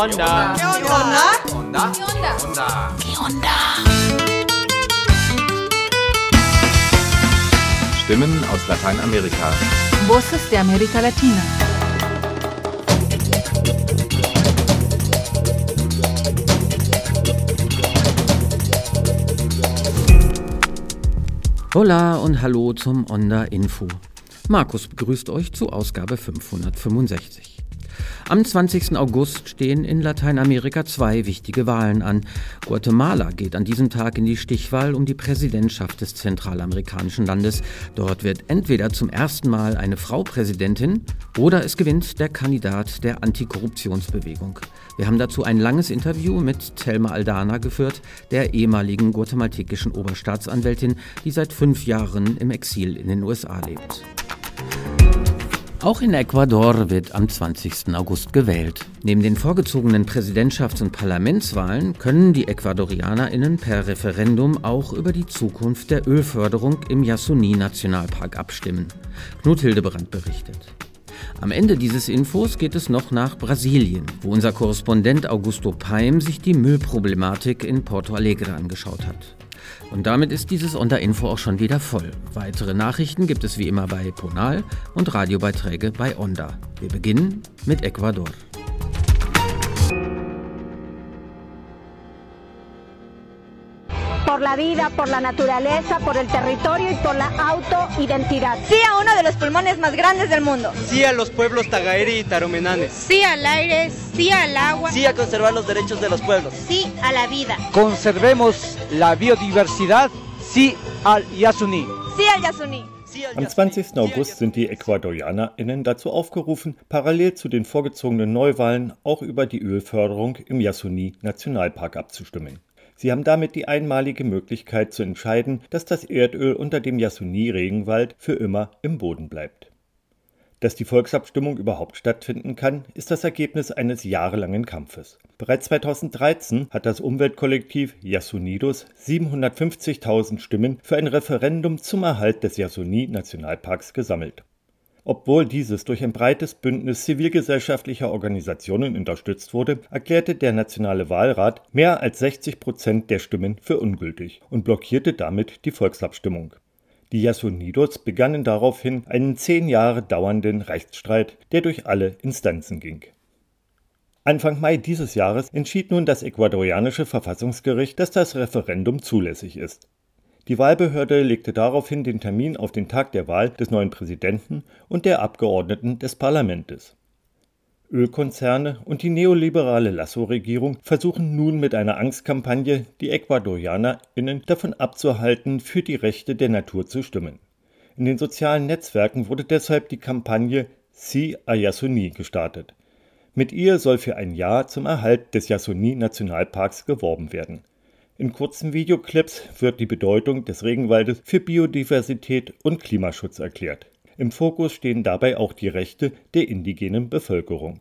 onda? ¿Qué onda? onda? onda? ¿Qué onda? Stimmen aus Lateinamerika. Voces de América Latina. Hola und hallo zum Onda Info. Markus begrüßt euch zu Ausgabe 565. Am 20. August stehen in Lateinamerika zwei wichtige Wahlen an. Guatemala geht an diesem Tag in die Stichwahl um die Präsidentschaft des zentralamerikanischen Landes. Dort wird entweder zum ersten Mal eine Frau Präsidentin oder es gewinnt der Kandidat der Antikorruptionsbewegung. Wir haben dazu ein langes Interview mit Thelma Aldana geführt, der ehemaligen guatemaltekischen Oberstaatsanwältin, die seit fünf Jahren im Exil in den USA lebt. Auch in Ecuador wird am 20. August gewählt. Neben den vorgezogenen Präsidentschafts- und Parlamentswahlen können die EcuadorianerInnen per Referendum auch über die Zukunft der Ölförderung im Yasuni-Nationalpark abstimmen. Knut Hildebrand berichtet. Am Ende dieses Infos geht es noch nach Brasilien, wo unser Korrespondent Augusto Paim sich die Müllproblematik in Porto Alegre angeschaut hat. Und damit ist dieses Unterinfo auch schon wieder voll. Weitere Nachrichten gibt es wie immer bei Ponal und Radiobeiträge bei Onda. Wir beginnen mit Ecuador. por la vida, por la naturaleza, por el territorio y por la autoidentidad. Sí a uno de los pulmones más grandes del mundo. Sí a los pueblos tagaeri y taromenanes. Sí al aire, sí al agua. Sí a conservar los derechos de los pueblos. Sí a la vida. Conservemos la biodiversidad. Sí al Yasuní. Sí al Yasuní. Am 20. August sind die EcuadorianerInnen dazu aufgerufen, parallel zu den vorgezogenen Neuwahlen auch über die Ölförderung im Yasuni-Nationalpark abzustimmen. Sie haben damit die einmalige Möglichkeit zu entscheiden, dass das Erdöl unter dem Yasuni-Regenwald für immer im Boden bleibt. Dass die Volksabstimmung überhaupt stattfinden kann, ist das Ergebnis eines jahrelangen Kampfes. Bereits 2013 hat das Umweltkollektiv Yasunidos 750.000 Stimmen für ein Referendum zum Erhalt des Yasuni-Nationalparks gesammelt. Obwohl dieses durch ein breites Bündnis zivilgesellschaftlicher Organisationen unterstützt wurde, erklärte der Nationale Wahlrat mehr als 60 Prozent der Stimmen für ungültig und blockierte damit die Volksabstimmung. Die Yasunidos begannen daraufhin einen zehn Jahre dauernden Rechtsstreit, der durch alle Instanzen ging. Anfang Mai dieses Jahres entschied nun das ecuadorianische Verfassungsgericht, dass das Referendum zulässig ist. Die Wahlbehörde legte daraufhin den Termin auf den Tag der Wahl des neuen Präsidenten und der Abgeordneten des Parlaments. Ölkonzerne und die neoliberale Lasso-Regierung versuchen nun mit einer Angstkampagne, die EcuadorianerInnen davon abzuhalten, für die Rechte der Natur zu stimmen. In den sozialen Netzwerken wurde deshalb die Kampagne Si a Yasuni gestartet. Mit ihr soll für ein Jahr zum Erhalt des Yasuni-Nationalparks geworben werden. In kurzen Videoclips wird die Bedeutung des Regenwaldes für Biodiversität und Klimaschutz erklärt. Im Fokus stehen dabei auch die Rechte der indigenen Bevölkerung.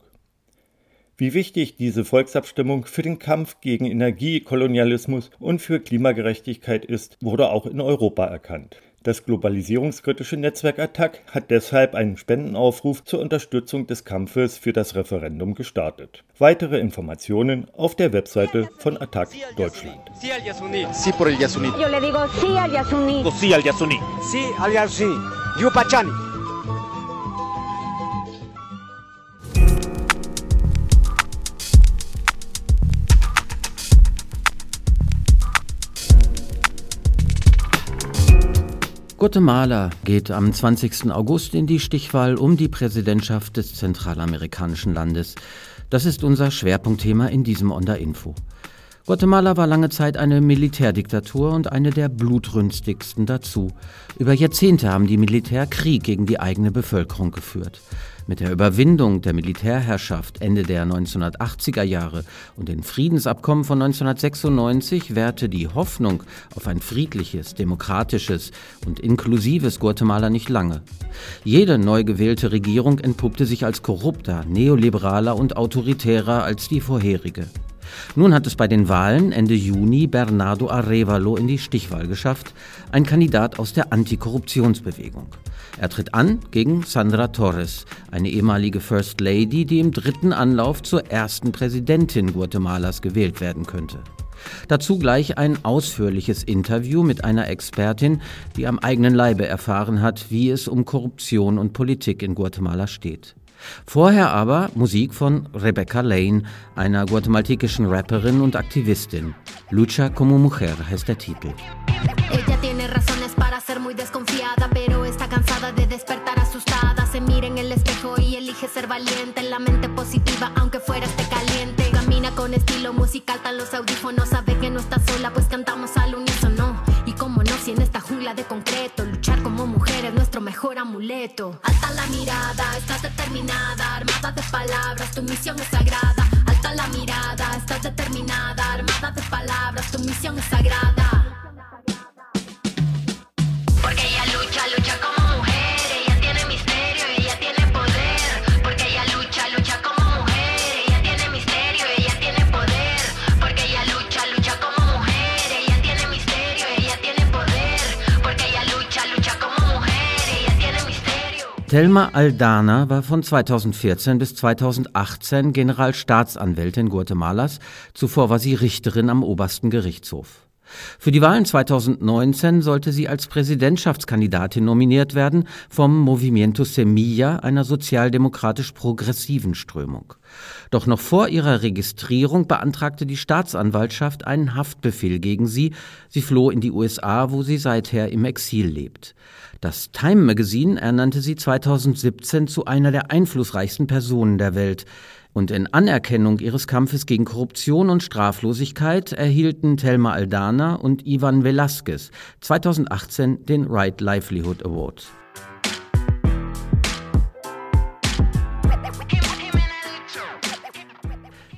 Wie wichtig diese Volksabstimmung für den Kampf gegen Energiekolonialismus und für Klimagerechtigkeit ist, wurde auch in Europa erkannt. Das globalisierungskritische Netzwerk Attac hat deshalb einen Spendenaufruf zur Unterstützung des Kampfes für das Referendum gestartet. Weitere Informationen auf der Webseite von Attac Deutschland. Sí Guatemala geht am 20. August in die Stichwahl um die Präsidentschaft des zentralamerikanischen Landes. Das ist unser Schwerpunktthema in diesem Onda Info. Guatemala war lange Zeit eine Militärdiktatur und eine der blutrünstigsten dazu. Über Jahrzehnte haben die Militär Krieg gegen die eigene Bevölkerung geführt. Mit der Überwindung der Militärherrschaft Ende der 1980er Jahre und den Friedensabkommen von 1996 währte die Hoffnung auf ein friedliches, demokratisches und inklusives Guatemala nicht lange. Jede neu gewählte Regierung entpuppte sich als korrupter, neoliberaler und autoritärer als die vorherige. Nun hat es bei den Wahlen Ende Juni Bernardo Arevalo in die Stichwahl geschafft, ein Kandidat aus der Antikorruptionsbewegung. Er tritt an gegen Sandra Torres, eine ehemalige First Lady, die im dritten Anlauf zur ersten Präsidentin Guatemalas gewählt werden könnte. Dazu gleich ein ausführliches Interview mit einer Expertin, die am eigenen Leibe erfahren hat, wie es um Korruption und Politik in Guatemala steht. Vorher aber Musik von Rebecca Lane, einer guatemaltekischen Rapperin und Aktivistin. Lucha como mujer heißt der Titel. Ella tiene razones para ser muy desconfiada, pero está cansada de despertar asustada. Se mira en el espejo y elige ser valiente, en la mente positiva, aunque fuera este caliente. Camina con estilo musical, tan los audífonos, sabe que no está sola, pues cantamos amuleto. Alta la mirada, estás determinada, armada de palabras, tu misión es sagrada. Alta la mirada, estás determinada, armada de palabras, tu misión es sagrada. Thelma Aldana war von 2014 bis 2018 Generalstaatsanwältin Guatemalas, zuvor war sie Richterin am obersten Gerichtshof. Für die Wahlen 2019 sollte sie als Präsidentschaftskandidatin nominiert werden vom Movimiento Semilla, einer sozialdemokratisch progressiven Strömung. Doch noch vor ihrer Registrierung beantragte die Staatsanwaltschaft einen Haftbefehl gegen sie. Sie floh in die USA, wo sie seither im Exil lebt. Das Time Magazine ernannte sie 2017 zu einer der einflussreichsten Personen der Welt. Und in Anerkennung ihres Kampfes gegen Korruption und Straflosigkeit erhielten Thelma Aldana und Ivan Velasquez 2018 den Right Livelihood Award.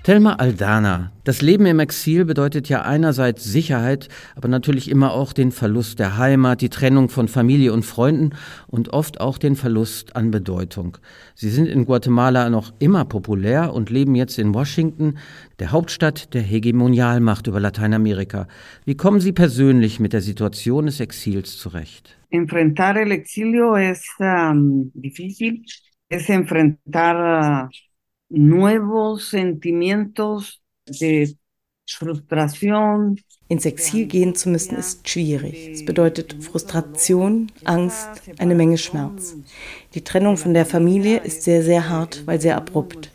Thelma Aldana. Das Leben im Exil bedeutet ja einerseits Sicherheit, aber natürlich immer auch den Verlust der Heimat, die Trennung von Familie und Freunden und oft auch den Verlust an Bedeutung. Sie sind in Guatemala noch immer populär und leben jetzt in Washington, der Hauptstadt der Hegemonialmacht über Lateinamerika. Wie kommen Sie persönlich mit der Situation des Exils zurecht? Enfrentar el exilio es um, difícil, es enfrentar uh nuevos sentimientos de frustración. Ins Exil gehen zu müssen ist schwierig. Es bedeutet Frustration, Angst, eine Menge Schmerz. Die Trennung von der Familie ist sehr, sehr hart, weil sehr abrupt.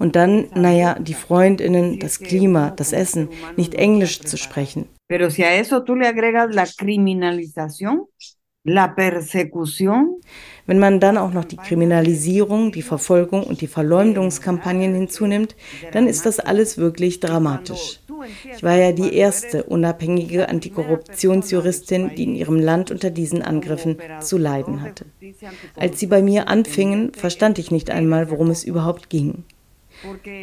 Und dann, naja, die Freundinnen, das Klima, das Essen, nicht Englisch zu sprechen. Pero si a eso tú le agregas la criminalización, la persecución, wenn man dann auch noch die Kriminalisierung, die Verfolgung und die Verleumdungskampagnen hinzunimmt, dann ist das alles wirklich dramatisch. Ich war ja die erste unabhängige Antikorruptionsjuristin, die in ihrem Land unter diesen Angriffen zu leiden hatte. Als sie bei mir anfingen, verstand ich nicht einmal, worum es überhaupt ging.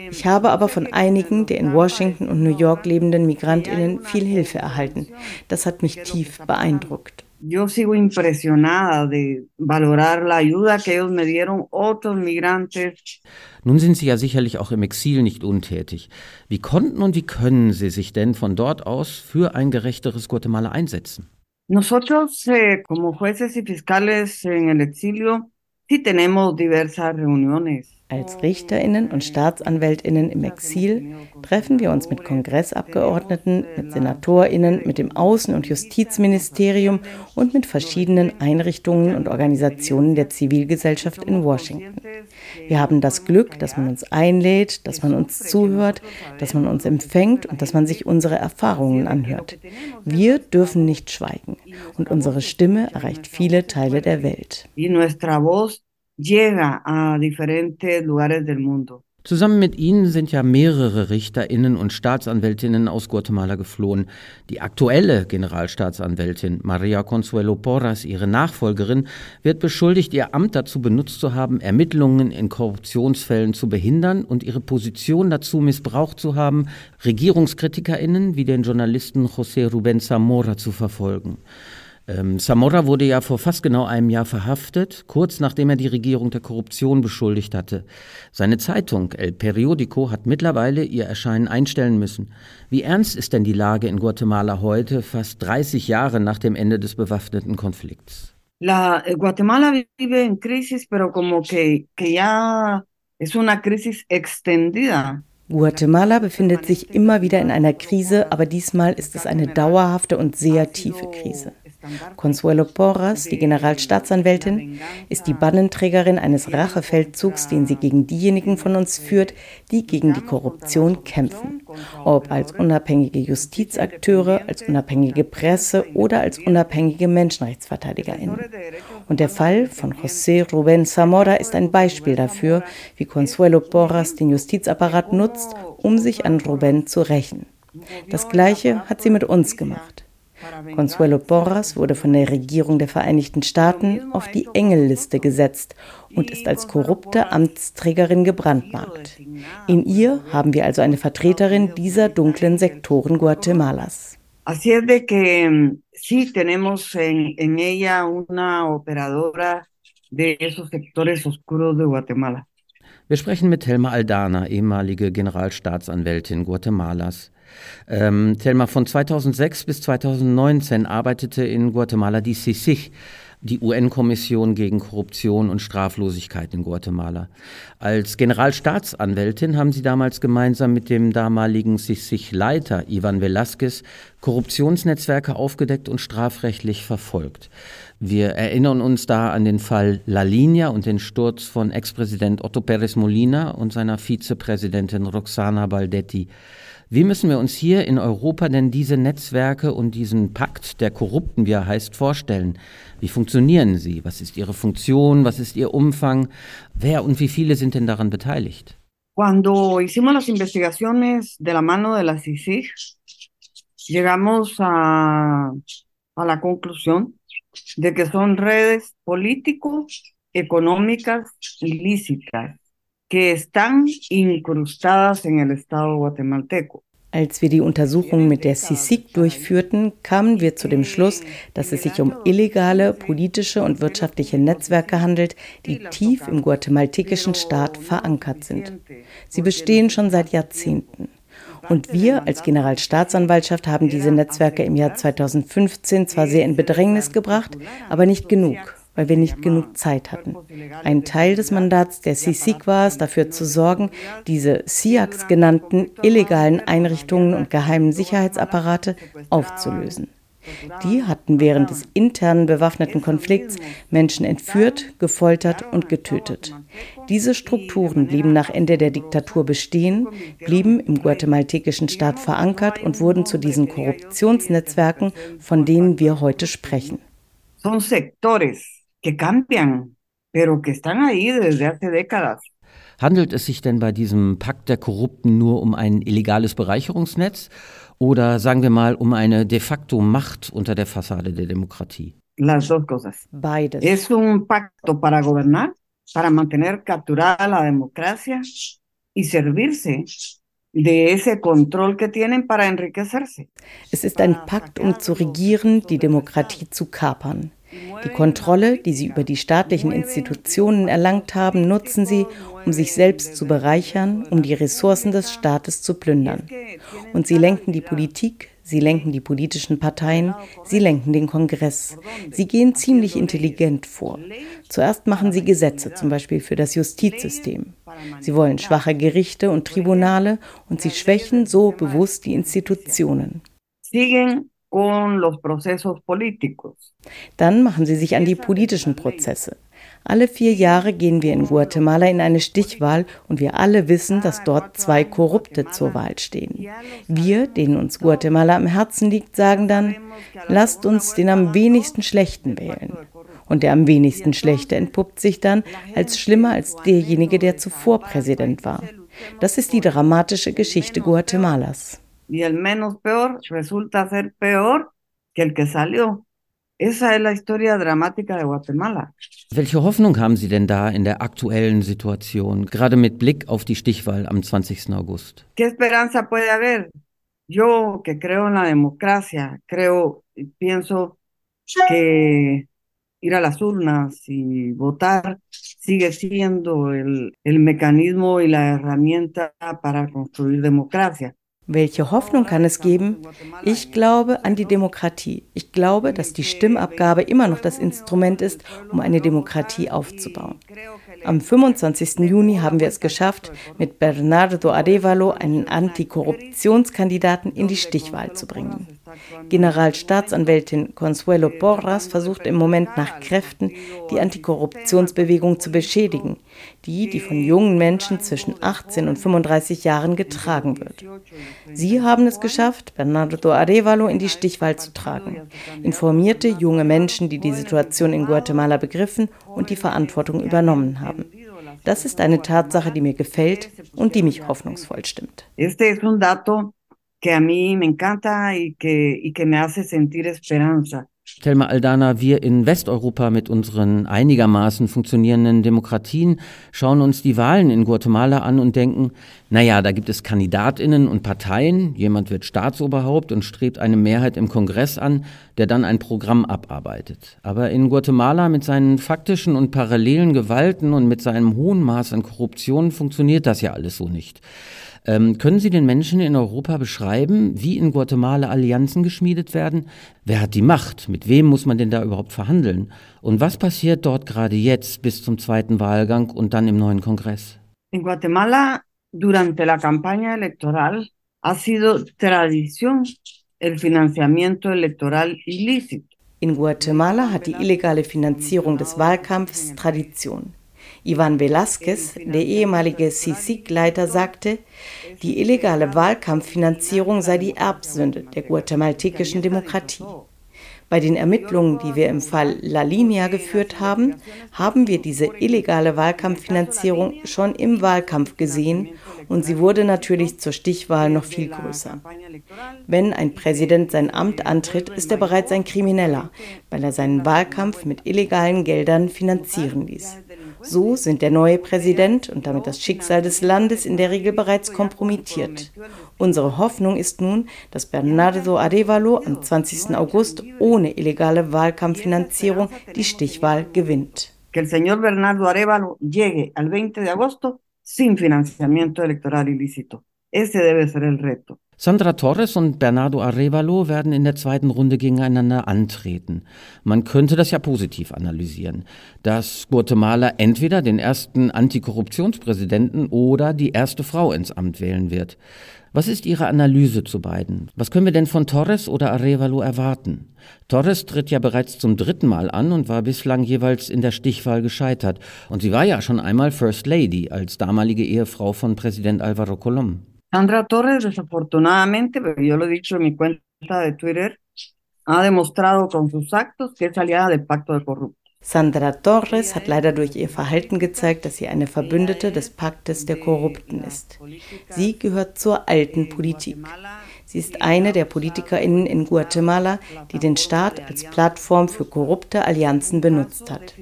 Ich habe aber von einigen der in Washington und New York lebenden Migrantinnen viel Hilfe erhalten. Das hat mich tief beeindruckt yo sigo impresionada de valorar la ayuda que ellos me dieron, otros migrantes. Nun sind Sie ja sicherlich auch im Exil nicht untätig. Wie konnten und wie können Sie sich denn von dort aus für ein gerechteres Guatemala einsetzen? Nosotros, eh, como jueces y fiscales en el exilio, sí tenemos diversas reuniones. Als Richterinnen und Staatsanwältinnen im Exil treffen wir uns mit Kongressabgeordneten, mit Senatorinnen, mit dem Außen- und Justizministerium und mit verschiedenen Einrichtungen und Organisationen der Zivilgesellschaft in Washington. Wir haben das Glück, dass man uns einlädt, dass man uns zuhört, dass man uns empfängt und dass man sich unsere Erfahrungen anhört. Wir dürfen nicht schweigen und unsere Stimme erreicht viele Teile der Welt llega a diferentes lugares del mundo. Zusammen mit ihnen sind ja mehrere Richterinnen und Staatsanwältinnen aus Guatemala geflohen. Die aktuelle Generalstaatsanwältin Maria Consuelo Porras, ihre Nachfolgerin, wird beschuldigt, ihr Amt dazu benutzt zu haben, Ermittlungen in Korruptionsfällen zu behindern und ihre Position dazu missbraucht zu haben, Regierungskritikerinnen wie den Journalisten José Rubén Zamora zu verfolgen. Ähm, Zamora wurde ja vor fast genau einem Jahr verhaftet, kurz nachdem er die Regierung der Korruption beschuldigt hatte. Seine Zeitung El Periodico hat mittlerweile ihr Erscheinen einstellen müssen. Wie ernst ist denn die Lage in Guatemala heute, fast 30 Jahre nach dem Ende des bewaffneten Konflikts? La, eh, Guatemala vive en crisis, pero como que, que ya es una crisis extendida. Guatemala befindet sich immer wieder in einer Krise, aber diesmal ist es eine dauerhafte und sehr tiefe Krise. Consuelo Porras, die Generalstaatsanwältin, ist die Bannenträgerin eines Rachefeldzugs, den sie gegen diejenigen von uns führt, die gegen die Korruption kämpfen. Ob als unabhängige Justizakteure, als unabhängige Presse oder als unabhängige MenschenrechtsverteidigerInnen. Und der Fall von José Rubén Zamora ist ein Beispiel dafür, wie Consuelo Porras den Justizapparat nutzt, um sich an Rubén zu rächen. Das Gleiche hat sie mit uns gemacht. Consuelo Porras wurde von der Regierung der Vereinigten Staaten auf die Engelliste gesetzt und ist als korrupte Amtsträgerin gebrandmarkt. In ihr haben wir also eine Vertreterin dieser dunklen Sektoren Guatemalas. Así es de que mm, sí tenemos en, en ella una operadora de esos Guatemala. Wir sprechen mit Helma Aldana, ehemalige Generalstaatsanwältin Guatemalas. Ähm, Thelma, von 2006 bis 2019 arbeitete in Guatemala die CICIG, die UN-Kommission gegen Korruption und Straflosigkeit in Guatemala. Als Generalstaatsanwältin haben Sie damals gemeinsam mit dem damaligen CICIG-Leiter Ivan Velasquez Korruptionsnetzwerke aufgedeckt und strafrechtlich verfolgt. Wir erinnern uns da an den Fall La Línea und den Sturz von Ex-Präsident Otto Pérez Molina und seiner Vizepräsidentin Roxana Baldetti. Wie müssen wir uns hier in Europa denn diese Netzwerke und diesen Pakt der Korrupten, wie er heißt, vorstellen? Wie funktionieren sie? Was ist ihre Funktion? Was ist ihr Umfang? Wer und wie viele sind denn daran beteiligt? Cuando hicimos las investigaciones de la mano de la CICIG, llegamos a, a la conclusión de que son redes político-económicas ilícitas que están incrustadas en el Estado guatemalteco. Als wir die Untersuchung mit der CICIG durchführten, kamen wir zu dem Schluss, dass es sich um illegale politische und wirtschaftliche Netzwerke handelt, die tief im guatemaltekischen Staat verankert sind. Sie bestehen schon seit Jahrzehnten. Und wir als Generalstaatsanwaltschaft haben diese Netzwerke im Jahr 2015 zwar sehr in Bedrängnis gebracht, aber nicht genug weil wir nicht genug Zeit hatten. Ein Teil des Mandats der CICIG war es, dafür zu sorgen, diese SIACs genannten illegalen Einrichtungen und geheimen Sicherheitsapparate aufzulösen. Die hatten während des internen bewaffneten Konflikts Menschen entführt, gefoltert und getötet. Diese Strukturen blieben nach Ende der Diktatur bestehen, blieben im guatemaltekischen Staat verankert und wurden zu diesen Korruptionsnetzwerken, von denen wir heute sprechen. Son sectores que cambian, pero que están ahí desde hace décadas. Handelt es sich denn bei diesem Pakt der Korrupten nur um ein illegales Bereicherungsnetz oder sagen wir mal um eine de facto Macht unter der Fassade der Demokratie? Las dos cosas. Beides. Es un pacto para gobernar, para mantener capturada la democracia y servirse de ese control que tienen para enriquecerse. Es ist ein Pakt, um zu regieren, die Demokratie zu kapern. Die Kontrolle, die sie über die staatlichen Institutionen erlangt haben, nutzen sie, um sich selbst zu bereichern, um die Ressourcen des Staates zu plündern. Und sie lenken die Politik, sie lenken die politischen Parteien, sie lenken den Kongress. Sie gehen ziemlich intelligent vor. Zuerst machen sie Gesetze, zum Beispiel für das Justizsystem. Sie wollen schwache Gerichte und Tribunale und sie schwächen so bewusst die Institutionen con los procesos políticos. Dann machen sie sich an die politischen Prozesse. Alle vier Jahre gehen wir in Guatemala in eine Stichwahl und wir alle wissen, dass dort zwei Korrupte zur Wahl stehen. Wir, denen uns Guatemala am Herzen liegt, sagen dann, lasst uns den am wenigsten Schlechten wählen. Und der am wenigsten Schlechte entpuppt sich dann als schlimmer als derjenige, der zuvor Präsident war. Das ist die dramatische Geschichte Guatemalas y el menos peor resulta ser peor que el que salió. Esa es la historia dramática de Guatemala. Welche Hoffnung haben Sie denn da in der aktuellen Situation, gerade mit Blick auf die Stichwahl am 20. August? ¿Qué esperanza puede haber? Yo que creo en la democracia, creo y pienso que ir a las urnas y votar sigue siendo el, el mecanismo y la herramienta para construir democracia. Welche Hoffnung kann es geben? Ich glaube an die Demokratie. Ich glaube, dass die Stimmabgabe immer noch das Instrument ist, um eine Demokratie aufzubauen. Am 25. Juni haben wir es geschafft, mit Bernardo Arevalo einen Antikorruptionskandidaten in die Stichwahl zu bringen. Generalstaatsanwältin Consuelo Porras versucht im Moment nach Kräften, die Antikorruptionsbewegung zu beschädigen, die, die von jungen Menschen zwischen 18 und 35 Jahren getragen wird. Sie haben es geschafft, Bernardo Arevalo in die Stichwahl zu tragen. Informierte junge Menschen, die die Situation in Guatemala begriffen und die Verantwortung übernommen haben. Das ist eine Tatsache, die mir gefällt und die mich hoffnungsvoll stimmt. Este es un dato que a mí me encanta y que, y que me hace sentir esperanza. Thelma Aldana, wir in Westeuropa mit unseren einigermaßen funktionierenden Demokratien schauen uns die Wahlen in Guatemala an und denken, naja, da gibt es Kandidatinnen und Parteien, jemand wird Staatsoberhaupt und strebt eine Mehrheit im Kongress an, der dann ein Programm abarbeitet. Aber in Guatemala mit seinen faktischen und parallelen Gewalten und mit seinem hohen Maß an Korruption funktioniert das ja alles so nicht. Ähm, können Sie den Menschen in Europa beschreiben, wie in Guatemala Allianzen geschmiedet werden? Wer hat die Macht? Mit wem muss man denn da überhaupt verhandeln? Und was passiert dort gerade jetzt bis zum zweiten Wahlgang und dann im neuen Kongress? In Guatemala, durante la campaña electoral, ha sido tradición el financiamiento electoral ilícito. In Guatemala hat die illegale Finanzierung des Wahlkampfs Tradition. Ivan Velázquez, der ehemalige CICIG-Leiter, sagte, die illegale Wahlkampffinanzierung sei die Erbsünde der guatemaltekischen Demokratie. Bei den Ermittlungen, die wir im Fall La Linea geführt haben, haben wir diese illegale Wahlkampffinanzierung schon im Wahlkampf gesehen und sie wurde natürlich zur Stichwahl noch viel größer. Wenn ein Präsident sein Amt antritt, ist er bereits ein Krimineller, weil er seinen Wahlkampf mit illegalen Geldern finanzieren ließ. So sind der neue Präsident und damit das Schicksal des Landes in der Regel bereits kompromittiert. Unsere Hoffnung ist nun, dass Bernardo Arevalo am 20. August ohne illegale Wahlkampffinanzierung die Stichwahl gewinnt. Que el señor Bernardo Arevalo llegue al 20 de agosto sin financiamiento electoral ilícito. Ese debe ser el reto. Sandra Torres und Bernardo Arevalo werden in der zweiten Runde gegeneinander antreten. Man könnte das ja positiv analysieren, dass Guatemala entweder den ersten Antikorruptionspräsidenten oder die erste Frau ins Amt wählen wird. Was ist Ihre Analyse zu beiden? Was können wir denn von Torres oder Arevalo erwarten? Torres tritt ja bereits zum dritten Mal an und war bislang jeweils in der Stichwahl gescheitert. Und sie war ja schon einmal First Lady als damalige Ehefrau von Präsident Alvaro Colom. Sandra Torres, desafortunadamente, pero yo lo he dicho en mi cuenta de Twitter, ha demostrado con sus actos que es aliada del pacto de corruptos. Sandra Torres hat leider durch ihr Verhalten gezeigt, dass sie eine Verbündete des Paktes der Korrupten ist. Sie gehört zur alten Politik. Sie ist eine der PolitikerInnen in Guatemala, die den Staat als Plattform für korrupte Allianzen benutzt hat.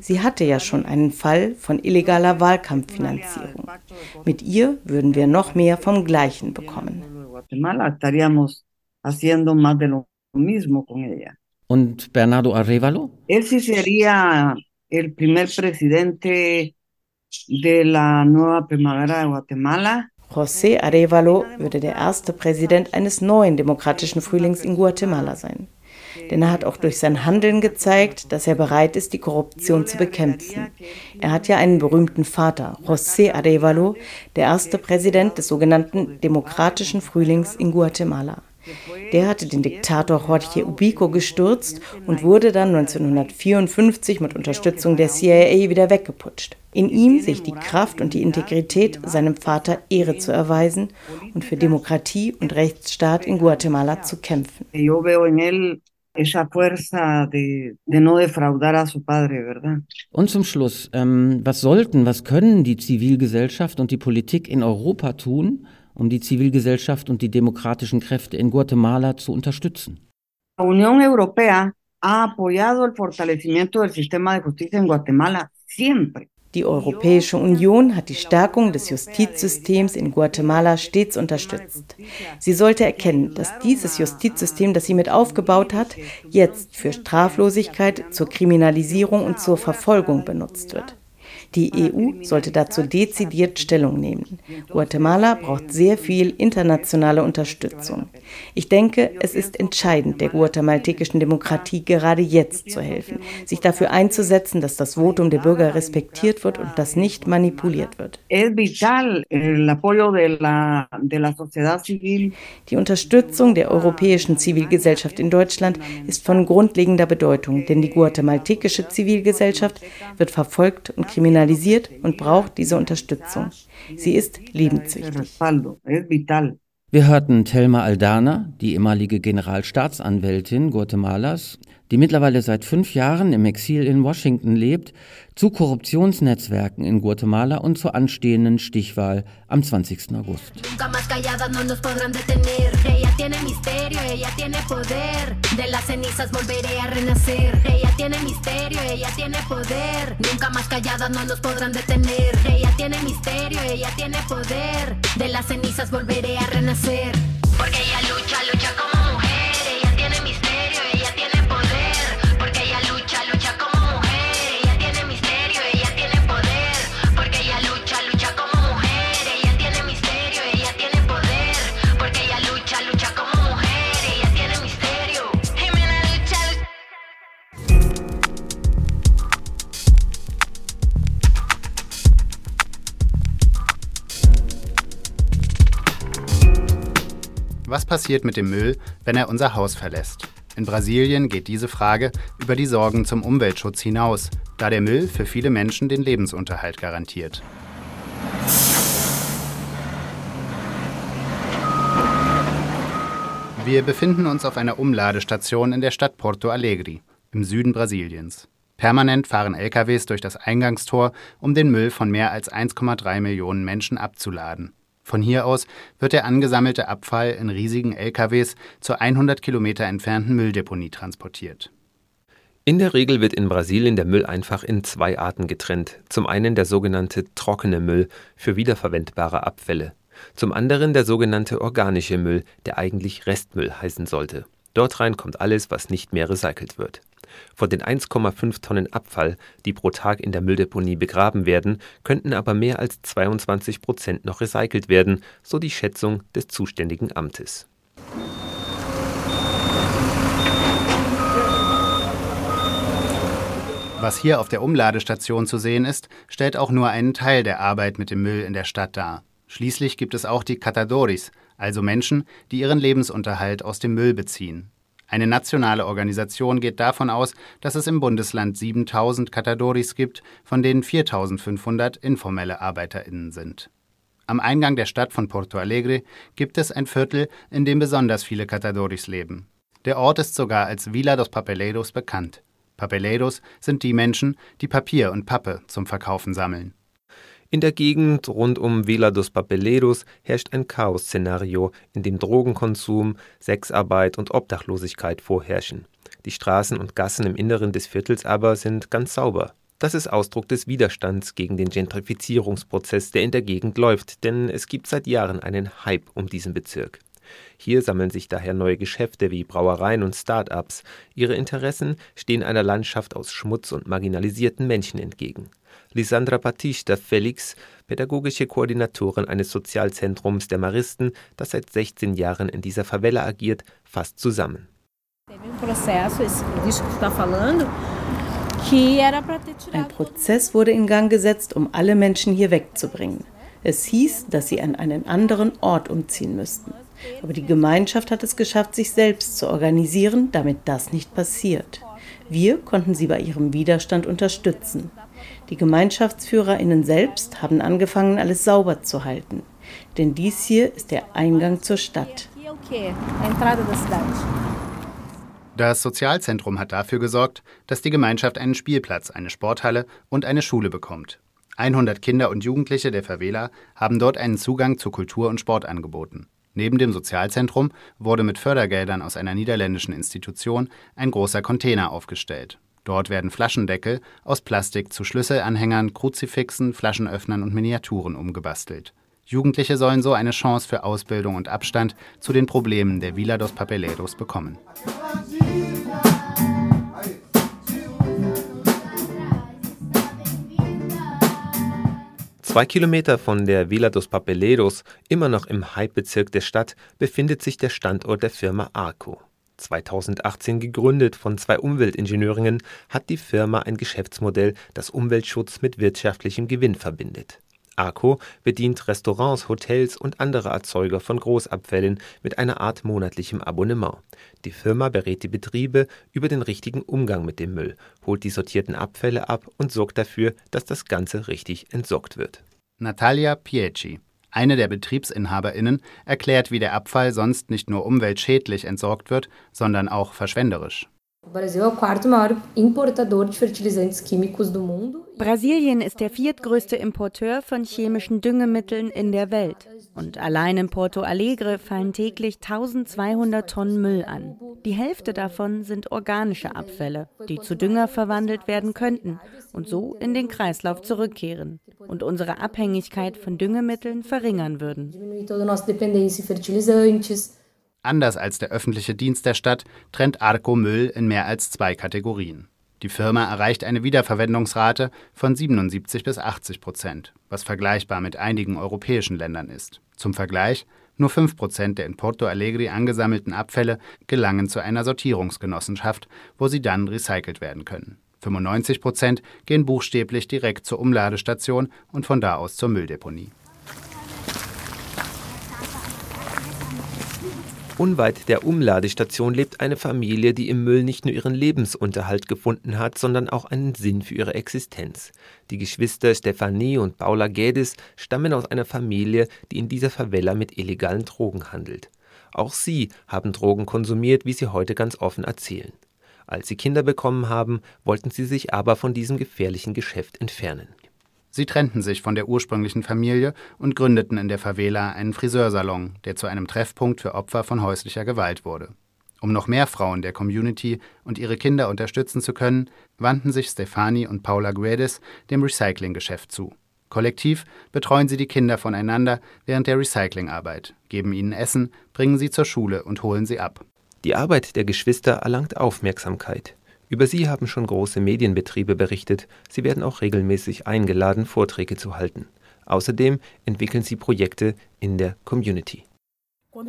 Sie hatte ja schon einen Fall von illegaler Wahlkampffinanzierung. Mit ihr würden wir noch mehr vom Gleichen bekommen. Und Bernardo Arevalo? Él sí sería el primer presidente de la nueva primavera de Guatemala. José Arevalo würde der erste Präsident eines neuen demokratischen Frühlings in Guatemala sein. Denn er hat auch durch sein Handeln gezeigt, dass er bereit ist, die Korruption zu bekämpfen. Er hat ja einen berühmten Vater, José Arevalo, der erste Präsident des sogenannten demokratischen Frühlings in Guatemala. Der hatte den Diktator Jorge Ubico gestürzt und wurde dann 1954 mit Unterstützung der CIA wieder weggeputscht. In ihm sich die Kraft und die Integrität, seinem Vater Ehre zu erweisen und für Demokratie und Rechtsstaat in Guatemala zu kämpfen. Und zum Schluss, ähm, was sollten, was können die Zivilgesellschaft und die Politik in Europa tun, um die Zivilgesellschaft und die demokratischen Kräfte in Guatemala zu unterstützen. La Unión Europea ha apoyado el fortalecimiento del sistema de justicia en Guatemala siempre. Die Europäische Union hat die Stärkung des Justizsystems in Guatemala stets unterstützt. Sie sollte erkennen, dass dieses Justizsystem, das sie mit aufgebaut hat, jetzt für Straflosigkeit, zur Kriminalisierung und zur Verfolgung benutzt wird. Die EU sollte dazu dezidiert Stellung nehmen. Guatemala braucht sehr viel internationale Unterstützung. Ich denke, es ist entscheidend, der guatemaltekischen Demokratie gerade jetzt zu helfen, sich dafür einzusetzen, dass das Votum der Bürger respektiert wird und das nicht manipuliert wird. Die Unterstützung der europäischen Zivilgesellschaft in Deutschland ist von grundlegender Bedeutung, denn die guatemaltekische Zivilgesellschaft wird verfolgt und kriminalisiert kriminalisiert und braucht diese Unterstützung. Sie ist lebenswichtig. Wir hörten Thelma Aldana, die ehemalige Generalstaatsanwältin Guatemalas, die mittlerweile seit fünf Jahren im Exil in Washington lebt, zu Korruptionsnetzwerken in Guatemala und zur anstehenden Stichwahl am 20. August. Porque ella lucha, lucha Was passiert mit dem Müll, wenn er unser Haus verlässt? In Brasilien geht diese Frage über die Sorgen zum Umweltschutz hinaus, da der Müll für viele Menschen den Lebensunterhalt garantiert. Wir befinden uns auf einer Umladestation in der Stadt Porto Alegre, im Süden Brasiliens. Permanent fahren LKWs durch das Eingangstor, um den Müll von mehr als 1,3 Millionen Menschen abzuladen. Von hier aus wird der angesammelte Abfall in riesigen LKWs zur 100 Kilometer entfernten Mülldeponie transportiert. In der Regel wird in Brasilien der Müll einfach in zwei Arten getrennt. Zum einen der sogenannte trockene Müll für wiederverwendbare Abfälle. Zum anderen der sogenannte organische Müll, der eigentlich Restmüll heißen sollte. Dort rein kommt alles, was nicht mehr recycelt wird. Von den 1,5 Tonnen Abfall, die pro Tag in der Mülldeponie begraben werden, könnten aber mehr als 22 Prozent noch recycelt werden, so die Schätzung des zuständigen Amtes. Was hier auf der Umladestation zu sehen ist, stellt auch nur einen Teil der Arbeit mit dem Müll in der Stadt dar. Schließlich gibt es auch die Catadores, also Menschen, die ihren Lebensunterhalt aus dem Müll beziehen. Eine nationale Organisation geht davon aus, dass es im Bundesland 7000 Catadores gibt, von denen 4500 informelle ArbeiterInnen sind. Am Eingang der Stadt von Porto Alegre gibt es ein Viertel, in dem besonders viele Catadores leben. Der Ort ist sogar als Villa dos Papeleiros bekannt. Papeleiros sind die Menschen, die Papier und Pappe zum Verkaufen sammeln. In der Gegend rund um Vila dos Papeleiros herrscht ein Chaos-Szenario, in dem Drogenkonsum, Sexarbeit und Obdachlosigkeit vorherrschen. Die Straßen und Gassen im Inneren des Viertels aber sind ganz sauber. Das ist Ausdruck des Widerstands gegen den Gentrifizierungsprozess, der in der Gegend läuft, denn es gibt seit Jahren einen Hype um diesen Bezirk. Hier sammeln sich daher neue Geschäfte wie Brauereien und Start-ups. Ihre Interessen stehen einer Landschaft aus Schmutz und marginalisierten Menschen entgegen. Lisandra Batista Felix, pädagogische Koordinatorin eines Sozialzentrums der Maristen, das seit 16 Jahren in dieser Favela agiert, fasst zusammen. Ein Prozess wurde in Gang gesetzt, um alle Menschen hier wegzubringen. Es hieß, dass sie an einen anderen Ort umziehen müssten. Aber die Gemeinschaft hat es geschafft, sich selbst zu organisieren, damit das nicht passiert. Wir konnten sie bei ihrem Widerstand unterstützen. Die Gemeinschaftsführerinnen selbst haben angefangen, alles sauber zu halten. Denn dies hier ist der Eingang zur Stadt. Das Sozialzentrum hat dafür gesorgt, dass die Gemeinschaft einen Spielplatz, eine Sporthalle und eine Schule bekommt. 100 Kinder und Jugendliche der Favela haben dort einen Zugang zu Kultur und Sport angeboten. Neben dem Sozialzentrum wurde mit Fördergeldern aus einer niederländischen Institution ein großer Container aufgestellt. Dort werden Flaschendeckel aus Plastik zu Schlüsselanhängern, Kruzifixen, Flaschenöffnern und Miniaturen umgebastelt. Jugendliche sollen so eine Chance für Ausbildung und Abstand zu den Problemen der Villa dos Papeleros bekommen. Zwei Kilometer von der Villa dos Papeleros, immer noch im Hype-Bezirk der Stadt, befindet sich der Standort der Firma Arco. 2018 gegründet von zwei Umweltingenieurinnen, hat die Firma ein Geschäftsmodell, das Umweltschutz mit wirtschaftlichem Gewinn verbindet. Arco bedient Restaurants, Hotels und andere Erzeuger von Großabfällen mit einer Art monatlichem Abonnement. Die Firma berät die Betriebe über den richtigen Umgang mit dem Müll, holt die sortierten Abfälle ab und sorgt dafür, dass das Ganze richtig entsorgt wird. Natalia Pieci, eine der BetriebsinhaberInnen, erklärt, wie der Abfall sonst nicht nur umweltschädlich entsorgt wird, sondern auch verschwenderisch. Brasilien ist der viertgrößte Importeur von chemischen Düngemitteln in der Welt. Und allein in Porto Alegre fallen täglich 1200 Tonnen Müll an. Die Hälfte davon sind organische Abfälle, die zu Dünger verwandelt werden könnten und so in den Kreislauf zurückkehren und unsere Abhängigkeit von Düngemitteln verringern würden. Anders als der öffentliche Dienst der Stadt trennt Arco Müll in mehr als zwei Kategorien. Die Firma erreicht eine Wiederverwendungsrate von 77 bis 80 Prozent, was vergleichbar mit einigen europäischen Ländern ist. Zum Vergleich, nur 5 Prozent der in Porto Alegre angesammelten Abfälle gelangen zu einer Sortierungsgenossenschaft, wo sie dann recycelt werden können. 95 Prozent gehen buchstäblich direkt zur Umladestation und von da aus zur Mülldeponie. Unweit der Umladestation lebt eine Familie, die im Müll nicht nur ihren Lebensunterhalt gefunden hat, sondern auch einen Sinn für ihre Existenz. Die Geschwister Stefanie und Paula Guedes stammen aus einer Familie, die in dieser Favela mit illegalen Drogen handelt. Auch sie haben Drogen konsumiert, wie sie heute ganz offen erzählen. Als sie Kinder bekommen haben, wollten sie sich aber von diesem gefährlichen Geschäft entfernen. Sie trennten sich von der ursprünglichen Familie und gründeten in der Favela einen Friseursalon, der zu einem Treffpunkt für Opfer von häuslicher Gewalt wurde. Um noch mehr Frauen der Community und ihre Kinder unterstützen zu können, wandten sich Stefani und Paula Guedes dem Recyclinggeschäft zu. Kollektiv betreuen sie die Kinder voneinander während der Recyclingarbeit, geben ihnen Essen, bringen sie zur Schule und holen sie ab. Die Arbeit der Geschwister erlangt Aufmerksamkeit. Über sie haben schon große Medienbetriebe berichtet, sie werden auch regelmäßig eingeladen, Vorträge zu halten. Außerdem entwickeln sie Projekte in der Community. Wenn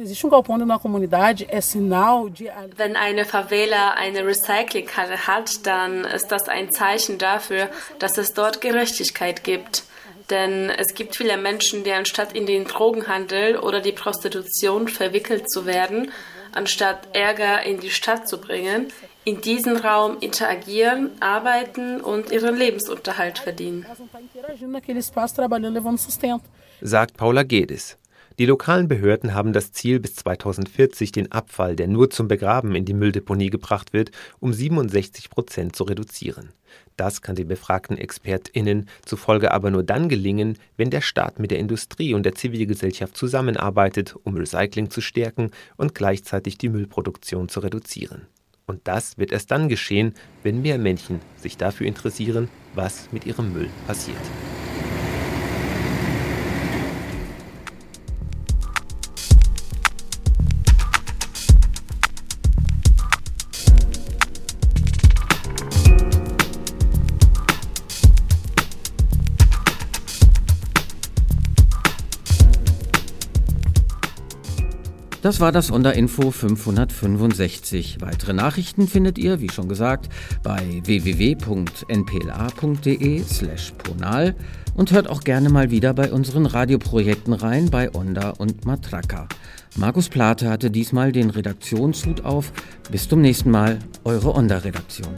eine Favela eine Recyclinghalle hat, dann ist das ein Zeichen dafür, dass es dort Gerechtigkeit gibt. Denn es gibt viele Menschen, die anstatt in den Drogenhandel oder die Prostitution verwickelt zu werden, anstatt Ärger in die Stadt zu bringen, in diesem Raum interagieren, arbeiten und ihren Lebensunterhalt verdienen. Sagt Paula Gedis. Die lokalen Behörden haben das Ziel, bis 2040 den Abfall, der nur zum Begraben in die Mülldeponie gebracht wird, um 67 Prozent zu reduzieren. Das kann den befragten ExpertInnen zufolge aber nur dann gelingen, wenn der Staat mit der Industrie und der Zivilgesellschaft zusammenarbeitet, um Recycling zu stärken und gleichzeitig die Müllproduktion zu reduzieren. Und das wird erst dann geschehen, wenn mehr Menschen sich dafür interessieren, was mit ihrem Müll passiert. Das war das Onderinfo 565. Weitere Nachrichten findet ihr, wie schon gesagt, bei www.npla.de slash ponal und hört auch gerne mal wieder bei unseren Radioprojekten rein bei Onda und Matraca. Markus Plate hatte diesmal den Redaktionshut auf. Bis zum nächsten Mal, eure Onda-Redaktion.